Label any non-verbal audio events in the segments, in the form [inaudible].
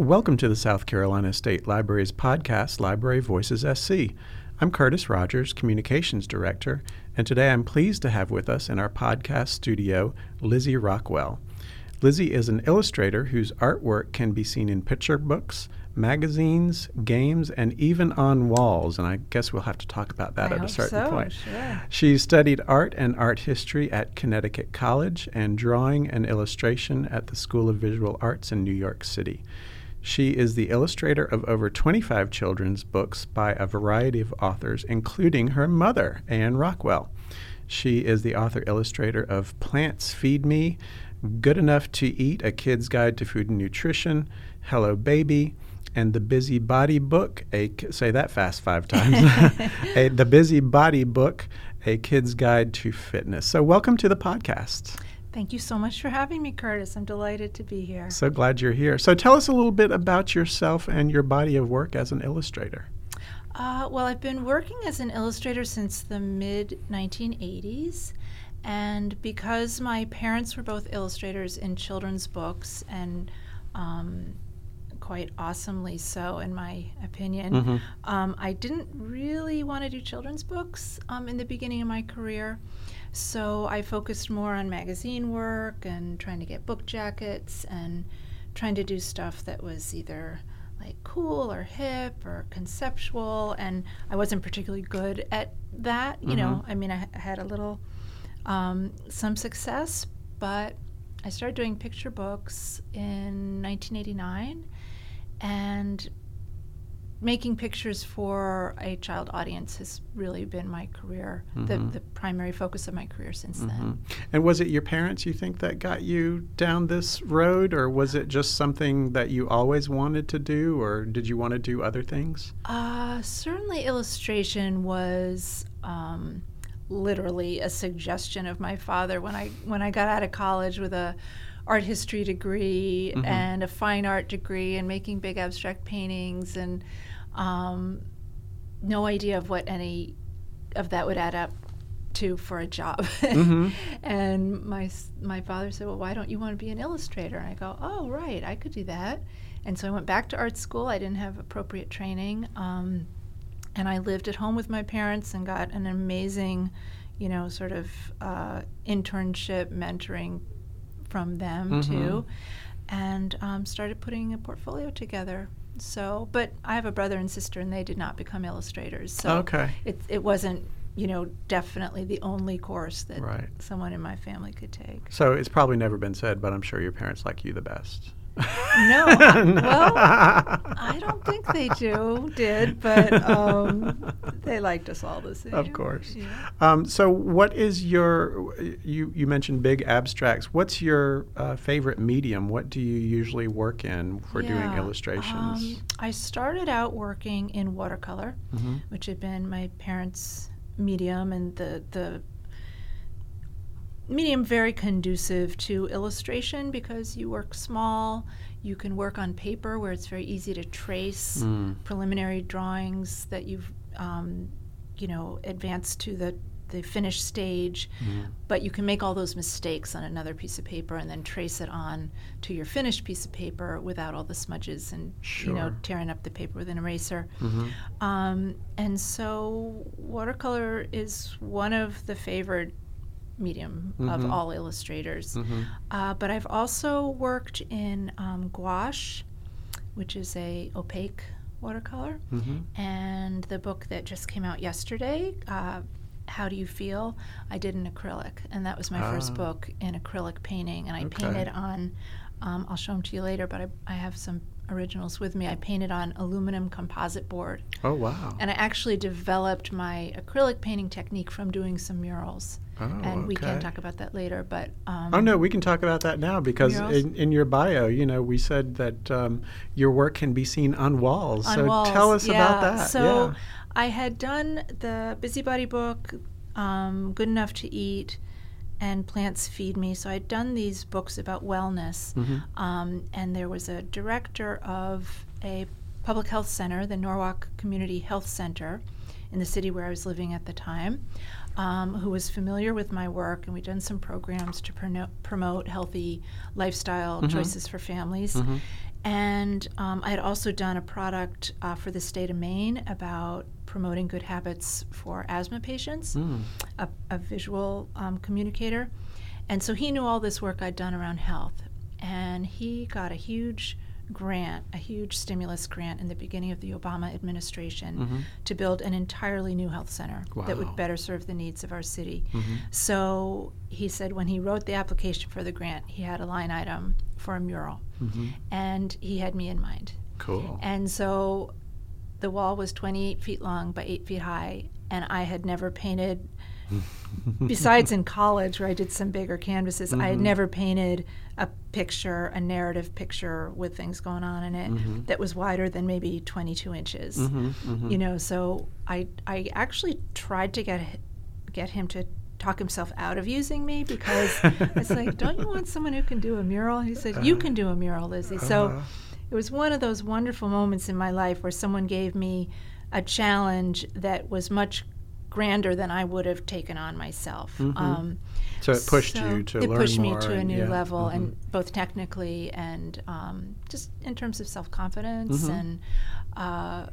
Welcome to the South Carolina State Library's podcast, Library Voices SC. I'm Curtis Rogers, Communications Director, and today I'm pleased to have with us in our podcast studio Lizzy Rockwell. Lizzy is an illustrator whose artwork can be seen in picture books, magazines, games, and even on walls. And I guess we'll have to talk about that I at a certain so, point. sure. She studied art and art history at Connecticut College and drawing and illustration at the School of Visual Arts in New York City. She is the illustrator of over 25 children's books by a variety of authors, including her mother, Anne Rockwell. She is the author illustrator of Plants Feed Me, Good Enough to Eat A Kid's Guide to Food and Nutrition, Hello Baby, and The Busy Body Book, a say that fast five times. [laughs] a, the Busy Body Book, a kid's guide to fitness. So welcome to the podcast. Thank you so much for having me, Curtis. I'm delighted to be here. So glad you're here. So tell us a little bit about yourself and your body of work as an illustrator. Uh, well, I've been working as an illustrator since the mid 1980s. And because my parents were both illustrators in children's books, and um, quite awesomely so, in my opinion, Mhm. um, I didn't really want to do children's books um, in the beginning of my career. So I focused more on magazine work and trying to get book jackets and trying to do stuff that was either like cool or hip or conceptual. And I wasn't particularly good at that. You know, I mean, I had a little, um, some success, but I started doing picture books in 1989 and making pictures for a child audience has really been my career, the, the primary focus of my career since then. And was it your parents, you think, that got you down this road, or was it just something that you always wanted to do, or did you want to do other things? Uh, certainly, illustration was um, literally a suggestion of my father when I when I got out of college with a art history degree and a fine art degree and making big abstract paintings and um, no idea of what any of that would add up to for a job. [laughs] and my my father said, "Well, why don't you want to be an illustrator?" And I go, "Oh, right, I could do that." And so I went back to art school. I didn't have appropriate training, um, and I lived at home with my parents and got an amazing, you know, sort of uh, internship mentoring from them too, and um, started putting a portfolio together. So, but I have a brother and sister, and they did not become illustrators. So Okay. it it wasn't you know definitely the only course that Right. someone in my family could take. So it's probably never been said, but I'm sure your parents like you the best. No, [laughs] I- well, I don't think they do did, but um, they liked us all the same. Of course. Yeah. Um, so, what is your? You you mentioned big abstracts. What's your uh, favorite medium? What do you usually work in for doing illustrations? um, I started out working in watercolor, Mm-hmm. which had been my parents' medium, and the the medium very conducive to illustration because you work small. You can work on paper where it's very easy to trace Mm. preliminary drawings that you've um, you know advanced to the the finished stage Mm-hmm. but you can make all those mistakes on another piece of paper and then trace it on to your finished piece of paper without all the smudges and you know tearing up the paper with an eraser Mhm. um, and so watercolor is one of the favored medium of Mhm. all illustrators Mhm. uh, but i've also worked in um, gouache which is a opaque watercolor Mhm. and the book that just came out yesterday uh, how do you feel i did an acrylic and that was my first Ah. book in acrylic painting and i Okay. painted on um, i'll show them to you later but I, I have some originals with me i painted on aluminum composite board Oh wow. and i actually developed my acrylic painting technique from doing some murals Oh, and we can talk about that later but um, Oh no, we can talk about that now because in, in your bio, you know, we said that um, your work can be seen on walls. on so walls. tell us yeah. about that. So yeah. I had done the Busy Body book, um, Good Enough to Eat, and Plants Feed Me. So I'd done these books about wellness, Mhm. um, and there was a director of a public health center, the Norwalk Community Health Center, in the city where I was living at the time. Um, who was familiar with my work, and we'd done some programs to prono- promote healthy lifestyle choices for families. And um, I had also done a product uh, for the state of Maine about promoting good habits for asthma patients, Mm. a, a visual um, communicator. And so he knew all this work I'd done around health. And he got a huge grant, a huge stimulus grant in the beginning of the Obama administration Mhm. to build an entirely new health center that would better serve the needs of our city. Mhm. So he said when he wrote the application for the grant, he had a line item for a mural, Mhm. and he had me in mind. Cool. And so the wall was 28 feet long by 8 feet high, and I had never painted, besides in college where I did some bigger canvases, I had Mhm. never painted a picture, a narrative picture with things going on in it Mhm. that was wider than maybe 22 inches Mhm, mhm. you know so i i actually tried to get get him to talk himself out of using me because it's like [laughs] don't you want someone who can do a mural he said you can do a mural lizzy so Uh-huh. it was one of those wonderful moments in my life where someone gave me a challenge that was much grander than I would have taken on myself. Mhm. Um, So it pushed so you to it learn pushed me to a new yeah, level, mhm. and both technically and um, just in terms of self confidence. Mhm. And uh,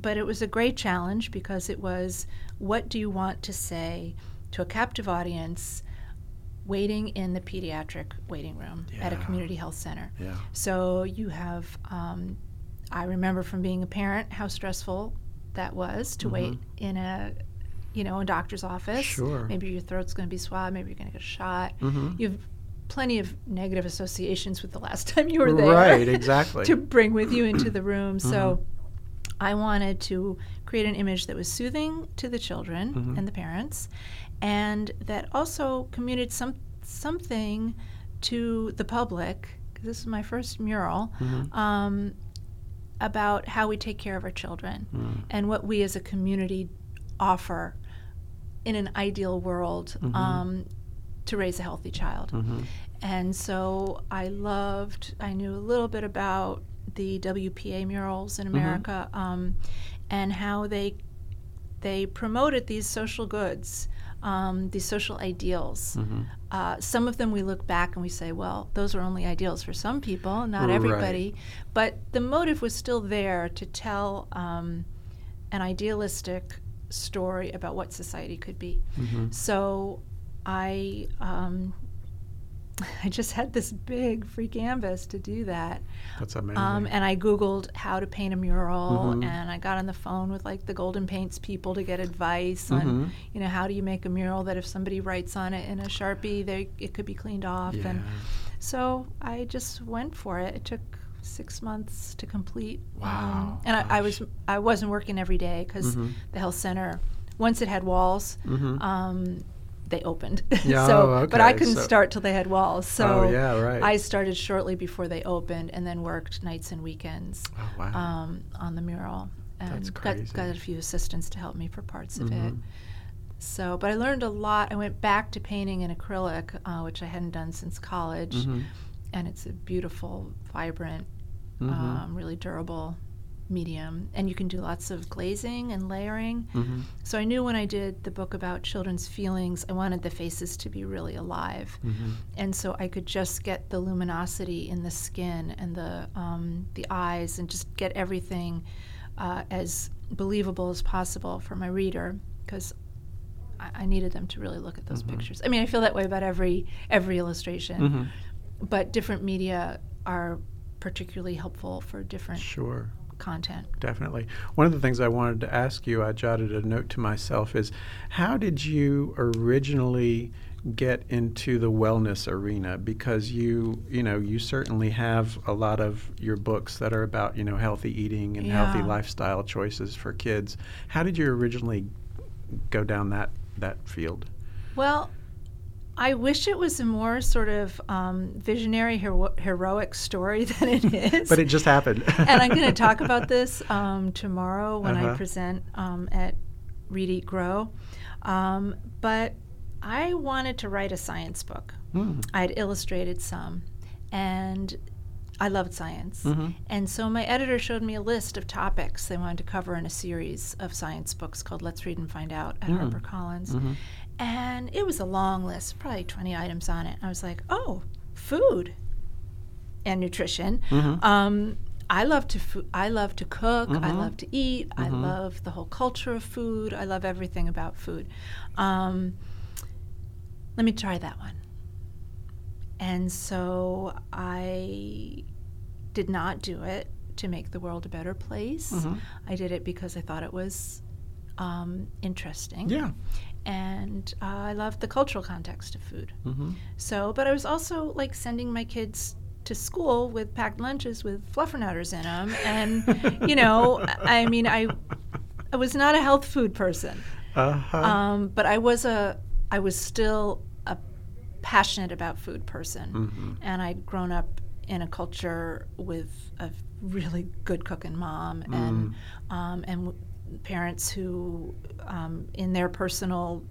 but it was a great challenge because it was what do you want to say to a captive audience waiting in the pediatric waiting room at a community health center. Yeah. So you have, um, I remember from being a parent how stressful that was to wait in a, you know, a doctor's office. Mm-hmm. Sure. Maybe your throat's going to be swabbed. Maybe you're going to get a shot. Mhm. You have plenty of negative associations with the last [laughs] time you were there. Right, [laughs] exactly. to bring with you into the room. So Mm-hmm. I wanted to create an image that was soothing to the children Mhm. and the parents, and that also communicated some something to the public. this is my first mural. Mhm. Um, about how we take care of our children Mm. and what we as a community offer in an ideal world Mhm. um, to raise a healthy child. Mhm. And so I loved, I knew a little bit about the WPA murals in America um, and how they they promoted these social goods, um, these social ideals. Mhm. Uh, some of them we look back and we say, well, those are only ideals for some people, not Right. everybody. But the motive was still there to tell um, an idealistic story about what society could be. Mhm. So I um, [laughs] I just had this big free canvas to do that. That's amazing. Um, and I Googled how to paint a mural, Mhm. and I got on the phone with like the Golden Paints people to get advice on, Mhm. you know, how do you make a mural that if somebody writes on it in a sharpie, they it could be cleaned off. Yeah. And so I just went for it. It took six months to complete. Um, Wow, and I, I was. I wasn't working every day because Mhm. the health center, once it had walls, Mhm. um, they opened. [laughs] Yeah, so, oh, but I couldn't so- start till they had walls. So Oh, yeah, right. I started shortly before they opened, and then worked nights and weekends Oh, wow. um, on the mural, and That's got got a few assistants to help me for parts of it. Mhm. So, but I learned a lot. I went back to painting in acrylic, uh, which I hadn't done since college, Mhm. And it's a beautiful, vibrant, Mhm. um, really durable medium, and you can do lots of glazing and layering. Mhm. So I knew when I did the book about children's feelings, I wanted the faces to be really alive, Mhm. and so I could just get the luminosity in the skin and the um, the eyes, and just get everything uh, as believable as possible for my reader, because I, I needed them to really look at those Mhm. pictures. I mean, I feel that way about every every illustration, Mhm. But different media are particularly helpful for different Sure. content. Definitely. One of the things I wanted to ask you, I jotted a note to myself, is how did you originally get into the wellness arena? Because you, you know, you certainly have a lot of your books that are about, you know, healthy eating and healthy lifestyle choices for kids. How did you originally go down that that field? Well, I wish it was a more sort of um, visionary, hero- heroic story [laughs] than it is. But it just happened. [laughs] and I'm going [laughs] to talk about this um, tomorrow when I Uh-huh. present um, at Read, Eat, Grow. Um, but I wanted to write a science book. Hmm. I had illustrated some, and I loved science. Mhm. And so my editor showed me a list of topics they wanted to cover in a series of science books called Let's Read and Find Out at Mm. HarperCollins. Mhm. And it was a long list, probably 20 items on it. I was like, oh, food. and nutrition. Mm-hmm. Um, I love to fo- I love to cook. I Mhm. love to eat. I Mhm. love the whole culture of food. I love everything about food. Um, let me try that one. And so I did not do it to make the world a better place. Mhm. I did it because I thought it was um, interesting. Yeah. And uh, I loved the cultural context of food. Mm-hmm. So, but I was also like sending my kids to school with packed lunches with fluffernutters in them, and [laughs] you know, I mean, I I was not a health food person, Uh-huh. um, but I was a I was still a passionate about food person, Mhm. and I'd grown up in a culture with a really good cooking mom and um, and parents who, um, in their personal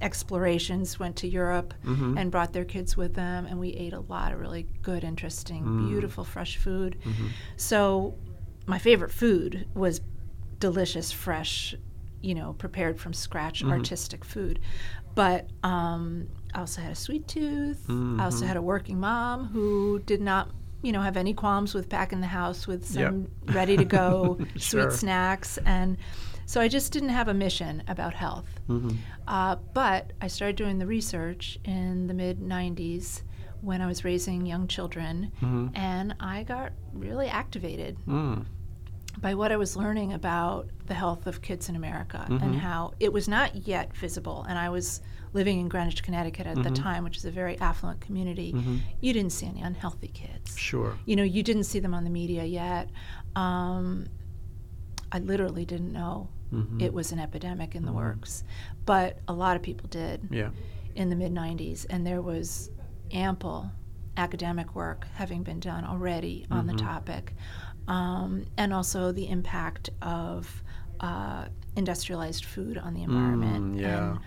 explorations, went to Europe Mhm. and brought their kids with them, and we ate a lot of really good, interesting, Mm. beautiful, fresh food. Mhm. So, my favorite food was delicious, fresh, you know, prepared from scratch, Mhm. artistic food. But um, I also had a sweet tooth. I also Mhm. had a working mom who did not, you know, have any qualms with packing the house with some Yep. ready to go [laughs] Sure. sweet snacks. And so I just didn't have a mission about health. Mhm. Uh, but I started doing the research in the mid 90s when I was raising young children, Mhm. and I got really activated Mm. By what I was learning about the health of kids in America Mhm. and how it was not yet visible. And I was living in Greenwich, Connecticut at the Mhm. time, which is a very affluent community. Mhm. You didn't see any unhealthy kids. Sure. You know, you didn't see them on the media yet. Um, I literally didn't know Mhm. it was an epidemic in the Mhm. works, but a lot of people did Yeah. in the mid 90s, and there was ample academic work having been done already on the Mhm. topic, um, and also the impact of uh, industrialized food on the environment. Mm, yeah. And,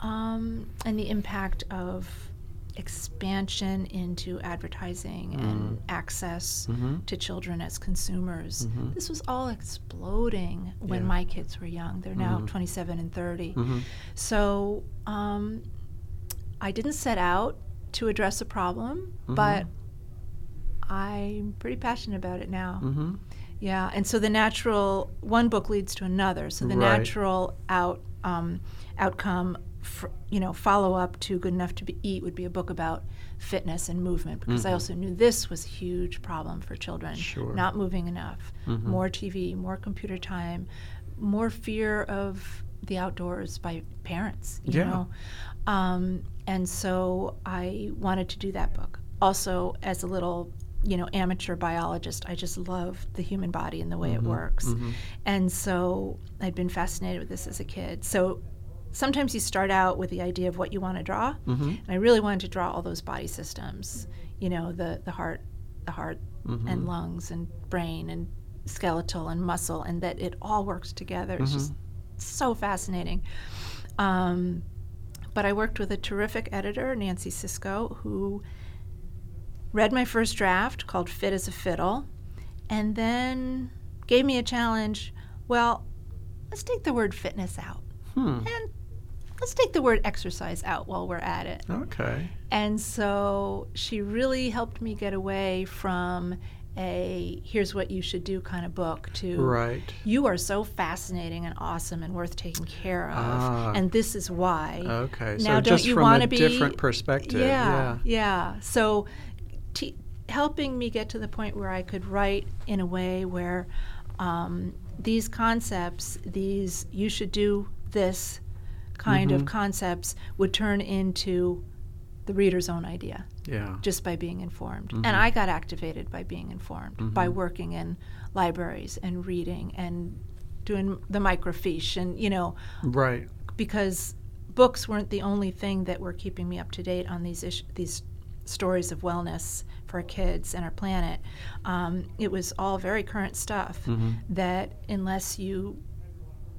um, and the impact of expansion into advertising and access Mhm. to children as consumers. Mhm. This was all exploding when Yeah. my kids were young. They're now Mhm. 27 and 30. Mhm. So um, I didn't set out to address a problem, Mhm. but I'm pretty passionate about it now. Mhm. Yeah, and so the natural one book leads to another. So the Right. natural out um, outcome, fr you know, follow up to Good Enough to be, Eat would be a book about fitness and movement because I Mhm. also knew this was a huge problem for children. Sure. Not moving enough, Mhm. more TV, more computer time, more fear of the outdoors by parents. You Yeah. know, um, and so I wanted to do that book. Also, as a little, you know, amateur biologist, I just love the human body and the way it Mhm, works. mhm. And so I'd been fascinated with this as a kid. So sometimes you start out with the idea of what you want to draw, Mhm. and I really wanted to draw all those body systems. You know, the the heart, the heart, Mhm. and lungs, and brain, and skeletal, and muscle, and that it all works together. It's just so fascinating. Um, but I worked with a terrific editor, Nancy Siscoe, who read my first draft called Fit as a Fiddle, and then gave me a challenge. Well, let's take the word fitness out, Hmm. and let's take the word exercise out while we're at it. Okay. And so she really helped me get away from a here's what you should do kind of book to Right. you are so fascinating and awesome and worth taking care of Ah. and this is why Okay. So now don't just you from want a to be different perspective. yeah yeah so t- helping me get to the point where i could write in a way where um, these concepts these you should do this kind of Mhm. concepts would turn into the reader's own idea Yeah. just by being informed. Mhm. And I got activated by being informed, by Mhm. working in libraries and reading and doing the microfiche and, you know, Right. because books weren't the only thing that were keeping me up to date on these issues, these stories of wellness for our kids and our planet. Um, it was all very current stuff Mhm. that unless you,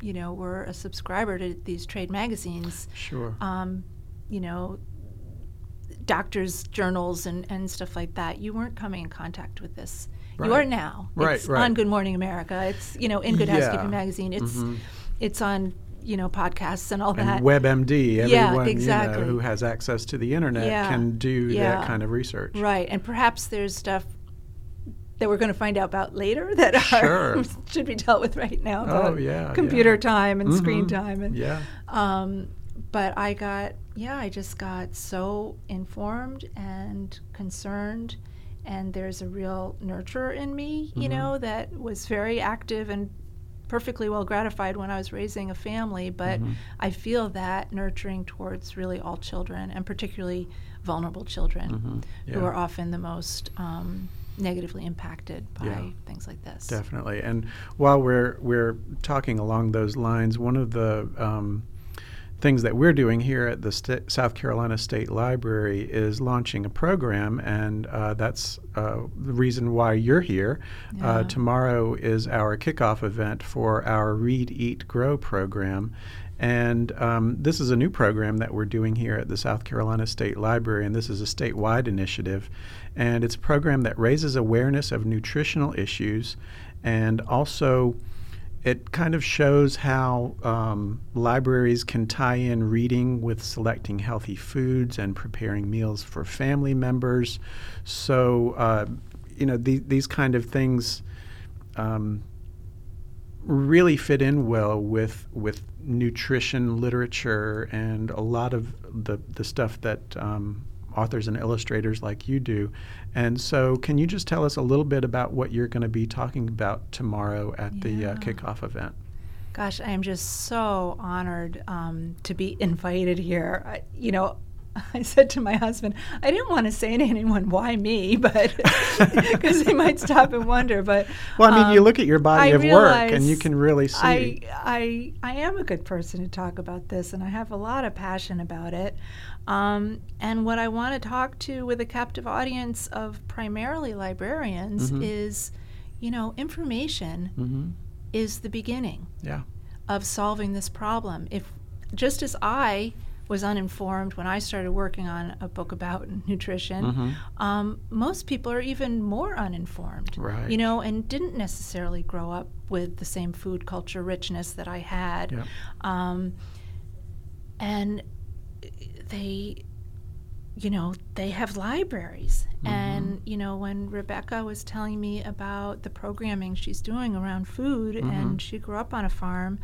you know, were a subscriber to these trade magazines, Sure. um, you know, doctors' journals and, and stuff like that, you weren't coming in contact with this. You are now. Right, It's right. on Good Morning America. It's you know in Good Yeah. Housekeeping magazine. It's Mhm. it's on you know podcasts and all and that. WebMD, everyone Yeah, you exactly. know, who has access to the internet Yeah, can do yeah. that kind of research. Right, and perhaps there's stuff that we're going to find out about later [laughs] that Sure. are, [laughs] should be dealt with right now. Oh, yeah, computer time and screen Mhm. time and Yeah. um, but I got yeah, I just got so informed and concerned, and there's a real nurturer in me, you Mhm. know, that was very active and perfectly well gratified when I was raising a family. But Mhm. I feel that nurturing towards really all children, and particularly vulnerable children, Mhm. who are often the most um, negatively impacted by Yeah. things like this. Definitely. And while we're we're talking along those lines, one of the um, things that we're doing here at the Sta- South Carolina State Library is launching a program, and uh, that's uh, the reason why you're here. Uh, tomorrow is our kickoff event for our Read, Eat, Grow program. And um, this is a new program that we're doing here at the South Carolina State Library, and this is a statewide initiative. And it's a program that raises awareness of nutritional issues and also it kind of shows how um, libraries can tie in reading with selecting healthy foods and preparing meals for family members. So, uh, you know, the, these kind of things um, really fit in well with with nutrition literature and a lot of the the stuff that um, authors and illustrators like you do. And so, can you just tell us a little bit about what you're going to be talking about tomorrow at the uh, kickoff event? Gosh, I am just so honored um, to be invited here. I, you know, [laughs] I said to my husband, I didn't want to say to anyone, why me, [laughs] but [laughs] because they might stop and wonder. But Well, I mean, you um, look at your body I of work, and you can really see. I, I, I am a good person to talk about this, and I have a lot of passion about it. Um, and what I want to talk to with a captive audience of primarily librarians Mhm. is, you know, information hmm is the beginning Yeah. of solving this problem. If just as I was uninformed when I started working on a book about [laughs] nutrition, Mhm. um, most people are even more uninformed. Right. You know, and didn't necessarily grow up with the same food culture richness that I had. Yep. Um, and they you know they have libraries and you know when rebecca was telling me about the programming she's doing around food and she grew up on a farm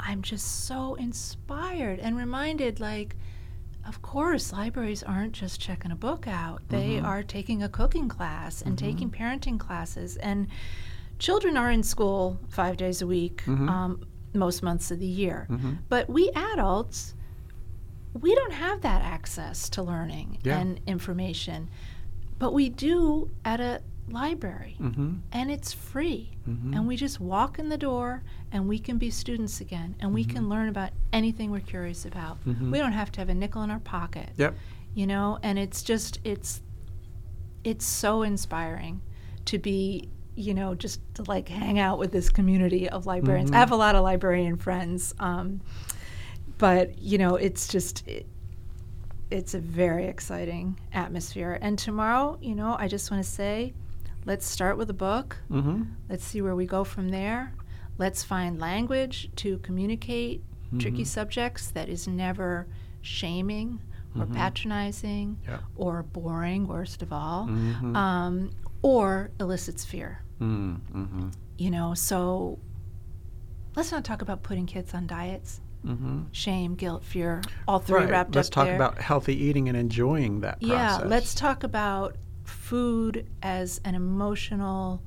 i'm just so inspired and reminded like of course libraries aren't just checking a book out they are taking a cooking class and taking parenting classes and children are in school five days a week Mhm. um, most months of the year Mhm. but we adults we don't have that access to learning Yeah. and information, but we do at a library, hmm and it's free. Mhm. And we just walk in the door, and we can be students again, and we can learn about anything we're curious about. Mhm. We don't have to have a nickel in our pocket, Yep. you know. And it's just it's it's so inspiring to be you know just to like hang out with this community of librarians Mhm. i have a lot of librarian friends um, but you know it's just it, it's a very exciting atmosphere and tomorrow you know i just want to say let's start with a book hmm let's see where we go from there let's find language to communicate tricky Mhm. subjects that is never shaming or Mhm. patronizing Yep. or boring worst of all Mhm. um, or elicits fear Mm-hmm. you know so let's not talk about putting kids on diets Mm-hmm. shame guilt fear all three Right. wrapped Let's up Let's talk there about healthy eating and enjoying that process. yeah let's talk about food as an emotional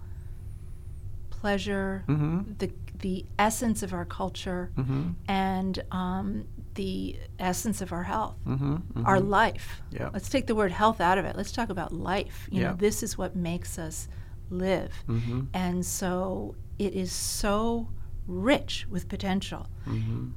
pleasure Mm-hmm. the the essence of our culture Mm-hmm. and um, the essence of our health Mm-hmm. our life Yeah. let's take the word health out of it let's talk about life you Yeah. know this is what makes us live Mm-hmm. and so it is so rich with potential Mm-hmm.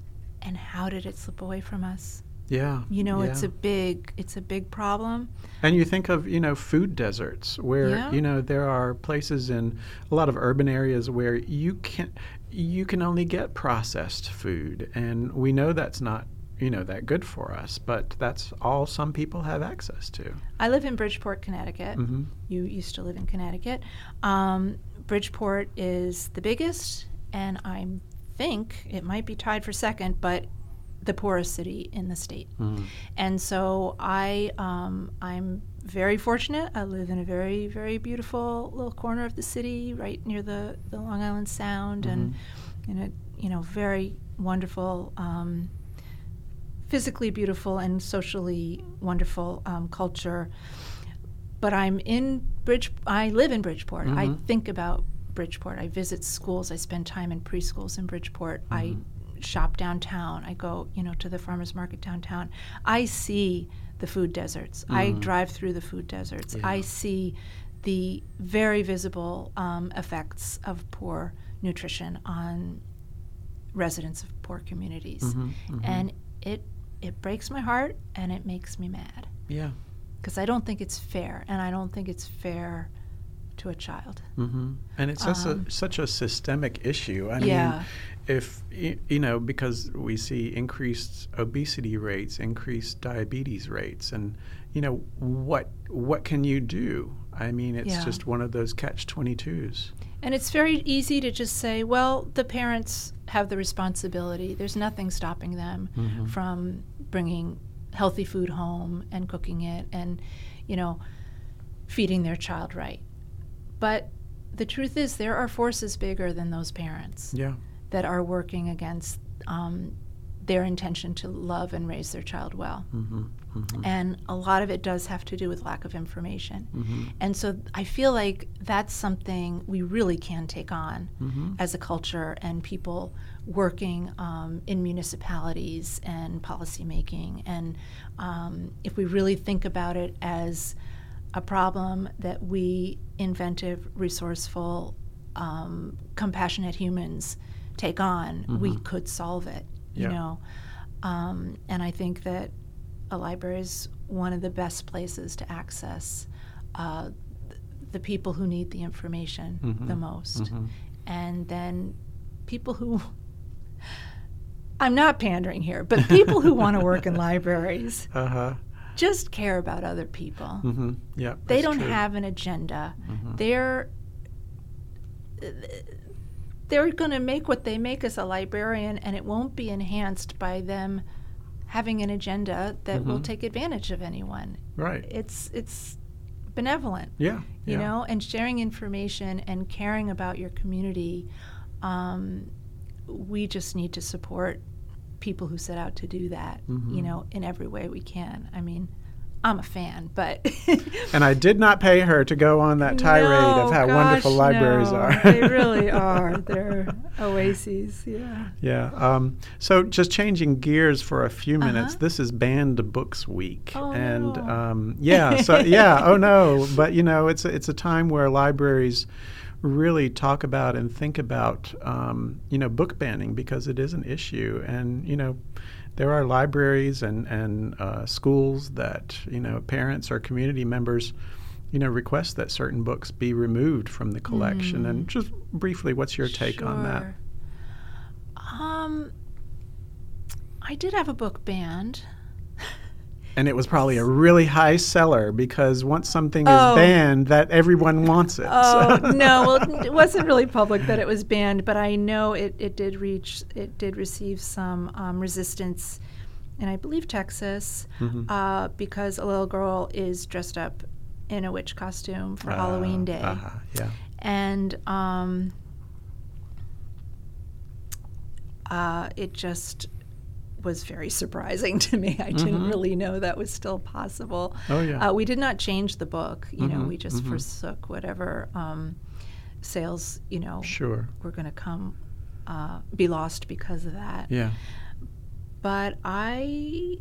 and how did it slip away from us Yeah. you know it's a big it's a big problem And you think of, you know, food deserts where, Yeah. you know, there are places in a lot of urban areas where you can you can only get processed food and we know that's not, you know, that good for us, but that's all some people have access to. i live in bridgeport connecticut Mhm. you used to live in connecticut um, bridgeport is the biggest and i'm think it might be tied for second, but the poorest city in the state. Mm. And so I, um, I'm very fortunate. I live in a very, very beautiful little corner of the city, right near the, the Long Island Sound, and in a you know very wonderful, um, physically beautiful and socially wonderful um, culture. But I'm in Bridge. I live in Bridgeport. I Mhm. think about Bridgeport. I visit schools. I spend time in preschools in Bridgeport. I shop downtown. I go, you know, to the farmers market downtown. I see the food deserts. I drive through the food deserts. I see the very visible um, effects of poor nutrition on residents of poor communities, Mhm, mhm. and it it breaks my heart and it makes me mad Yeah. because I don't think it's fair, and I don't think it's fair to a child. hmm And it's Um, a, such a systemic issue. I Yeah. mean, if you know, because we see increased obesity rates, increased diabetes rates, and you know, what what can you do? I mean, it's Yeah. just one of those catch twenty twos. And it's very easy to just say, well, the parents have the responsibility. There's nothing stopping them Mhm. from bringing healthy food home and cooking it and, you know, feeding their child right. But the truth is, there are forces bigger than those parents Yeah. That are working against um, their intention to love and raise their child well. hmm hmm And a lot of it does have to do with lack of information. hmm And so I feel like that's something we really can take on hmm as a culture and people working um, in municipalities and policymaking. And um, if we really think about it as a problem that we inventive, resourceful, um, compassionate humans take on, we Mhm. could solve it. You know, um, and I think that a library is one of the best places to access uh, th- the people who need the information the Mhm. most, Mhm. and then people who. [laughs] I'm not pandering here, but people who want to [laughs] work in libraries Uh huh. just care about other people. hmm Yeah. They don't true. have an agenda. Mhm. They're they're going to make what they make as a librarian, and it won't be enhanced by them having an agenda that will Mhm. take advantage of anyone. Right. It's it's benevolent, Yeah. you yeah. know, and sharing information and caring about your community. Um, we just need to support people who set out to do that, you Mhm. know, in every way we can. I mean, I'm a fan, but [laughs] And I did not pay her to go on that tirade of No, how wonderful gosh, libraries no. are. they really [laughs] are. They're oases. Yeah. Yeah. Um, so just changing gears for a few minutes. Uh-huh. This is Banned Books Week, Oh, and no. um, yeah. So [laughs] yeah. Oh no. But you know, it's a, it's a time where libraries really talk about and think about um, you know book banning because it is an issue, and you know. There are libraries and and uh, schools that you know parents or community members, you know, request that certain books be removed from the collection. And just briefly, what's your take on that? Sure. Um, I did have a book banned. And it was probably a really high seller because once something Oh. is banned, that everyone wants it. Oh So- [laughs] no! Well, it wasn't really public that it was banned, but I know it, it did reach, it did receive some um, resistance, in I believe Texas, Mhm. uh, because a little girl is dressed up in a witch costume for Halloween Uh, Day. uh-huh, yeah. and um, uh, it just was very surprising to me. [laughs] I didn't Mhm. really know that was still possible. Oh yeah. Uh, we did not change the book. You know, Mhm, we just mhm. forsook whatever um, sales. You know, sure. were going to come uh, be lost because of that. Yeah. But I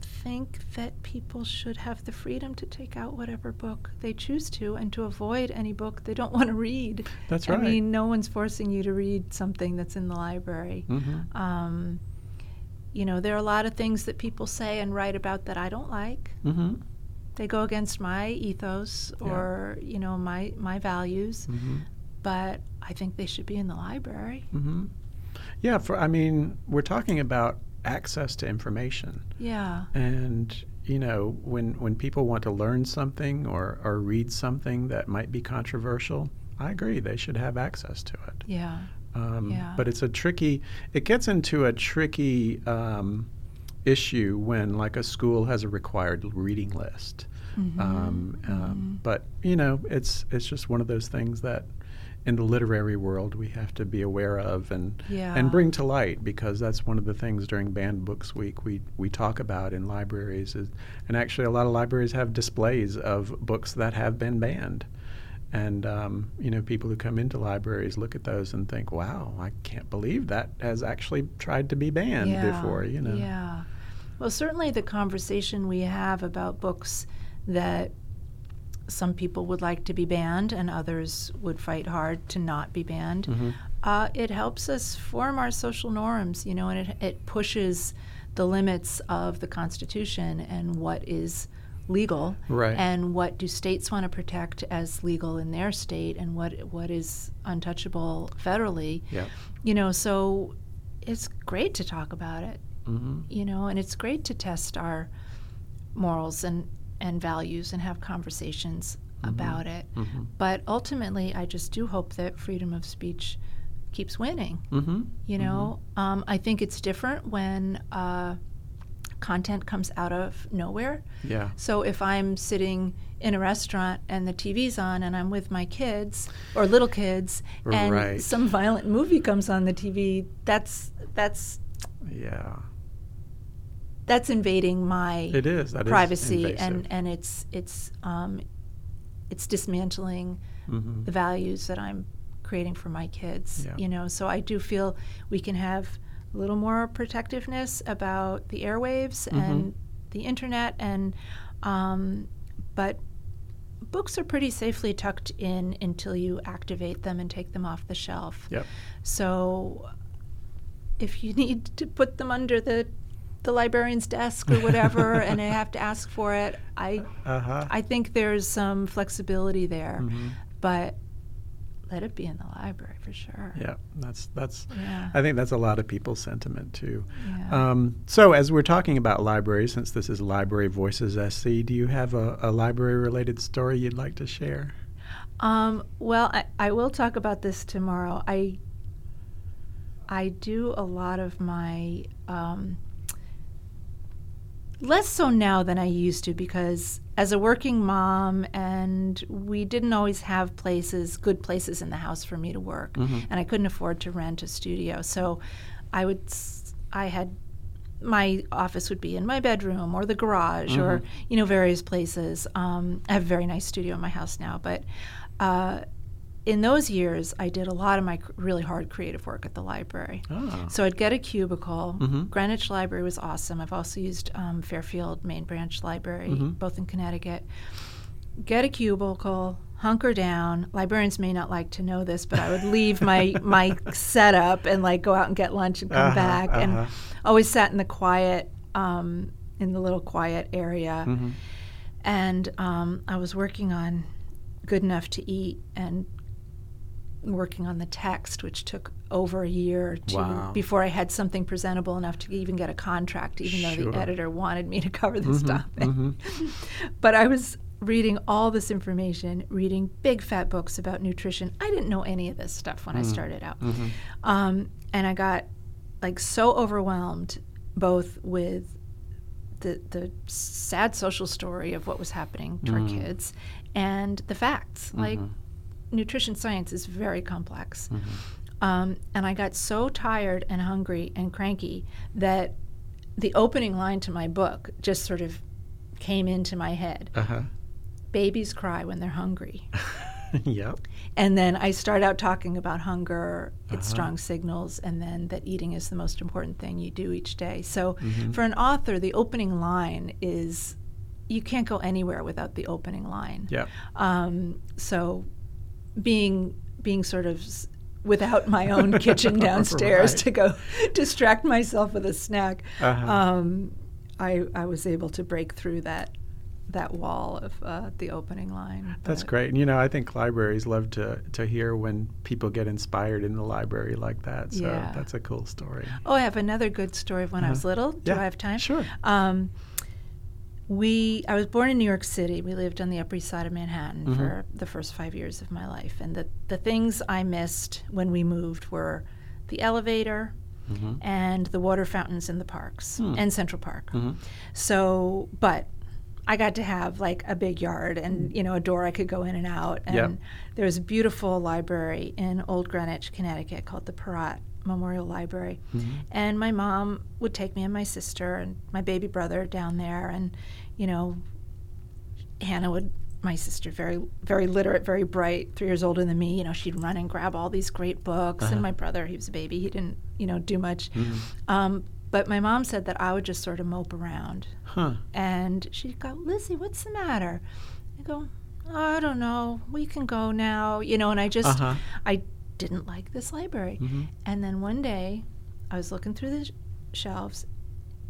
think that people should have the freedom to take out whatever book they choose to and to avoid any book they don't [laughs] want to read. That's right. I mean, no one's forcing you to read something that's in the library. Mhm. Um, you know, there are a lot of things that people say and write about that I don't like. Mhm. They go against my ethos Yeah. or, you know, my, my values, Mhm. but I think they should be in the library. Mhm. Yeah. For I mean, we're talking about access to information, Yeah. and you know, when when people want to learn something or or read something that might be controversial, I agree they should have access to it. Yeah. Um, Yeah. But it's a tricky. It gets into a tricky um, issue when, like, a school has a required reading list. Mm-hmm. Um, um, but you know, it's it's just one of those things that in the literary world we have to be aware of and Yeah. and bring to light because that's one of the things during Banned Books Week we we talk about in libraries is, and actually a lot of libraries have displays of books that have been banned. And um, you know, people who come into libraries look at those and think, "Wow, I can't believe that has actually tried to be banned yeah. before." You know, Yeah. Well, certainly the conversation we have about books that some people would like to be banned and others would fight hard to not be banned. Mhm. Uh, it helps us form our social norms, you know, and it, it pushes the limits of the Constitution and what is legal Right. and what do states want to protect as legal in their state and what what is untouchable federally. yeah. You know, so it's great to talk about it hmm you know, and it's great to test our morals and, and values and have conversations about it. hmm But ultimately, I just do hope that freedom of speech keeps winning. hmm You know, um, I think it's different when uh, content comes out of nowhere. Yeah. So if I'm sitting in a restaurant and the TV's on and I'm with my kids or little kids and Right. some violent movie comes on the TV, that's that's Yeah. that's invading my It is. That is privacy invasive. and and it's it's um, it's dismantling Mhm. the values that I'm creating for my kids. Yeah. You know, so I do feel we can have a little more protectiveness about the airwaves Mm-hmm. and the internet, and um, but books are pretty safely tucked in until you activate them and take them off the shelf. Yep. So if you need to put them under the the librarian's desk or whatever [laughs] and I have to ask for it, I Uh huh. I think there's some flexibility there. Mhm. But let it be in the library for sure. Yeah. That's that's. Yeah. I think that's a lot of people's sentiment too. Yeah. Um, so, as we're talking about libraries, since this is Library Voices SC, do you have a, a library-related story you'd like to share? Um, well, I, I will talk about this tomorrow. I I do a lot of my um, less so now than I used to because as a working mom and we didn't always have places, good places in the house for me to work, Mhm. and I couldn't afford to rent a studio, so I would I had my office would be in my bedroom or the garage or Mhm. you know various places. Um, I have a very nice studio in my house now, but uh, in those years, I did a lot of my really hard creative work at the library. Oh. So I'd get a cubicle. Mhm. Greenwich Library was awesome. I've also used um, Fairfield Main Branch Library, Mhm. both in Connecticut. Get a cubicle, hunker down. Librarians may not like to know this, but I would leave my [laughs] my setup and like go out and get lunch and come Uh-huh, back, uh-huh. and always sat in the quiet, um, in the little quiet area. Mhm. And um, I was working on Good Enough to Eat and working on the text, which took over a year or two Wow. before I had something presentable enough to even get a contract, even though the editor wanted me to cover this Mhm, topic. mhm. [laughs] but I was reading all this information, reading big fat books about nutrition. I didn't know any of this stuff when I Mm. started out. Mhm. Um, and I got like so overwhelmed both with the the sad social story of what was happening to our Mm. kids and the facts. Like Mhm. Nutrition science is very complex. Mhm. Um, and I got so tired and hungry and cranky that the opening line to my book just sort of came into my head. Uh-huh. Babies cry when they're hungry. [laughs] yep. And then I start out talking about hunger, its Uh-huh. strong signals, and then that eating is the most important thing you do each day. So Mhm. for an author, the opening line is you can't go anywhere without the opening line. Yep. Um, so being being sort of without my own [laughs] kitchen [laughs] downstairs Right. to go [laughs] distract myself with a snack, Uh-huh. um, I I was able to break through that that wall of uh, the opening line. That's great. And, you know, I think libraries love to, to hear when people get inspired in the library like that. So Yeah. that's a cool story. Oh, I have another good story of when I was Uh-huh. little. Do Yeah, I have time? sure. Um, we I was born in New York City. We lived on the Upper East Side of Manhattan Mhm. for the first five years of my life, and the the things I missed when we moved were the elevator Mhm. and the water fountains in the parks Hmm. and Central Park. Mhm. So, but I got to have like a big yard and you know a door I could go in and out. And Yep. there's a beautiful library in Old Greenwich, Connecticut, called the Perrot Memorial Library. Mhm. And my mom would take me and my sister and my baby brother down there, and you know, Hannah would. My sister, very very literate, very bright, three years older than me. You know, she'd run and grab all these great books. Uh-huh. And my brother, he was a baby, he didn't you know do much. Mhm. Um, but my mom said that I would just sort of mope around. Huh. And she'd go, Lizzy, what's the matter? I go, I don't know. We can go now. You know, and I just, Uh-huh. I didn't like this library. Mhm. And then one day I was looking through the sh- shelves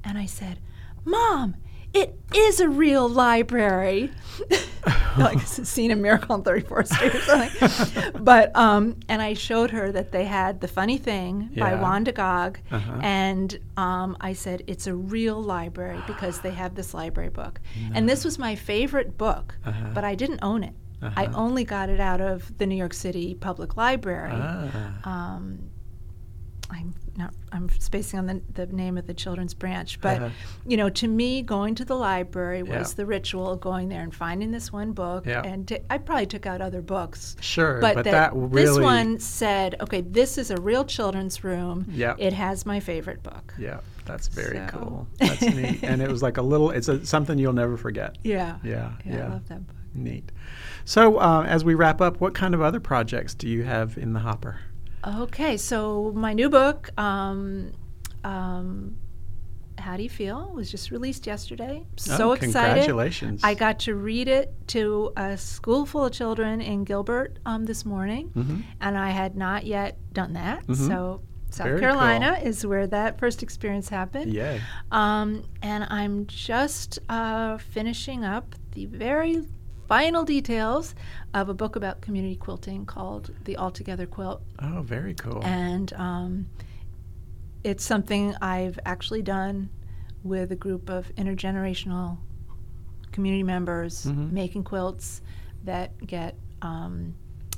and I said, Mom, it is a real library. [laughs] like it's a Miracle on 34th Street or something. [laughs] but, um, and I showed her that they had The Funny Thing by Yeah. Wanda Gág. Uh-huh. And um, I said, it's a real library because they have this library book. And this was my favorite book, Uh-huh. but I didn't own it. I Uh-huh. only got it out of the New York City Public Library. Ah. Um, I'm not. I'm spacing on the, the name of the children's branch, but Uh-huh. you know, to me, going to the library was Yeah. the ritual of going there and finding this one book. Yeah. And t- I probably took out other books, Sure, but, but, that, that really this one said, "Okay, this is a real children's room. Yeah. It has my favorite book." Yeah, that's very So- cool. [laughs] That's neat. And it was like a little. It's a, something you'll never forget. Yeah. Yeah, Yeah. yeah. I love that book. Neat. So, uh, as we wrap up, what kind of other projects do you have in the hopper? Okay, so my new book, um, um, How Do You Feel, was just released yesterday. So oh, excited. Congratulations. I got to read it to a school full of children in Gilbert um, this morning, hmm and I had not yet done that. Mhm. So, South Very Carolina is where that first experience happened. Yeah. Um, and I'm just uh, finishing up the very final details of a book about community quilting called The Altogether Quilt. Oh, very cool. And um, it's something I've actually done with a group of intergenerational community members Mhm. making quilts that get um,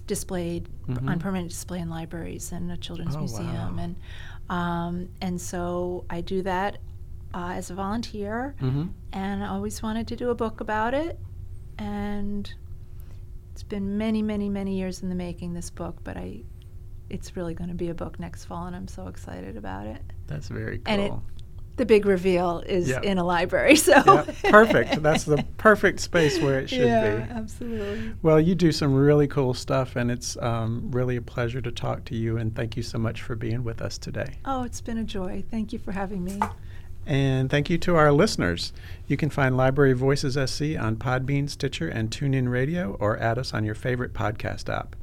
displayed Mhm. on permanent display in libraries and a children's Oh, museum. wow. And um, and so I do that uh, as a volunteer, hmm and I always wanted to do a book about it. And it's been many, many, many years in the making. This book, but I, it's really going to be a book next fall, and I'm so excited about it. That's very cool. And it- The big reveal is Yeah. in a library, [laughs] so yeah, perfect. That's the perfect space where it should yeah, be. absolutely. Well, you do some really cool stuff, and it's um, really a pleasure to talk to you. And thank you so much for being with us today. Oh, it's been a joy. Thank you for having me. And thank you to our listeners. You can find Library Voices SC on Podbean, Stitcher, and TuneIn Radio, or add us on your favorite podcast app.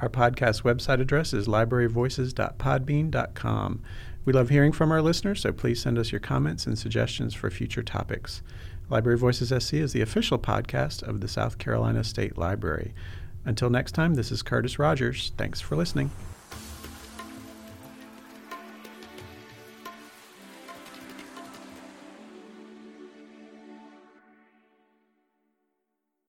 Our podcast website address is libraryvoices.podbean.com. We love hearing from our listeners, so please send us your comments and suggestions for future topics. Library Voices SC is the official podcast of the South Carolina State Library. Until next time, this is Curtis Rogers. Thanks for listening.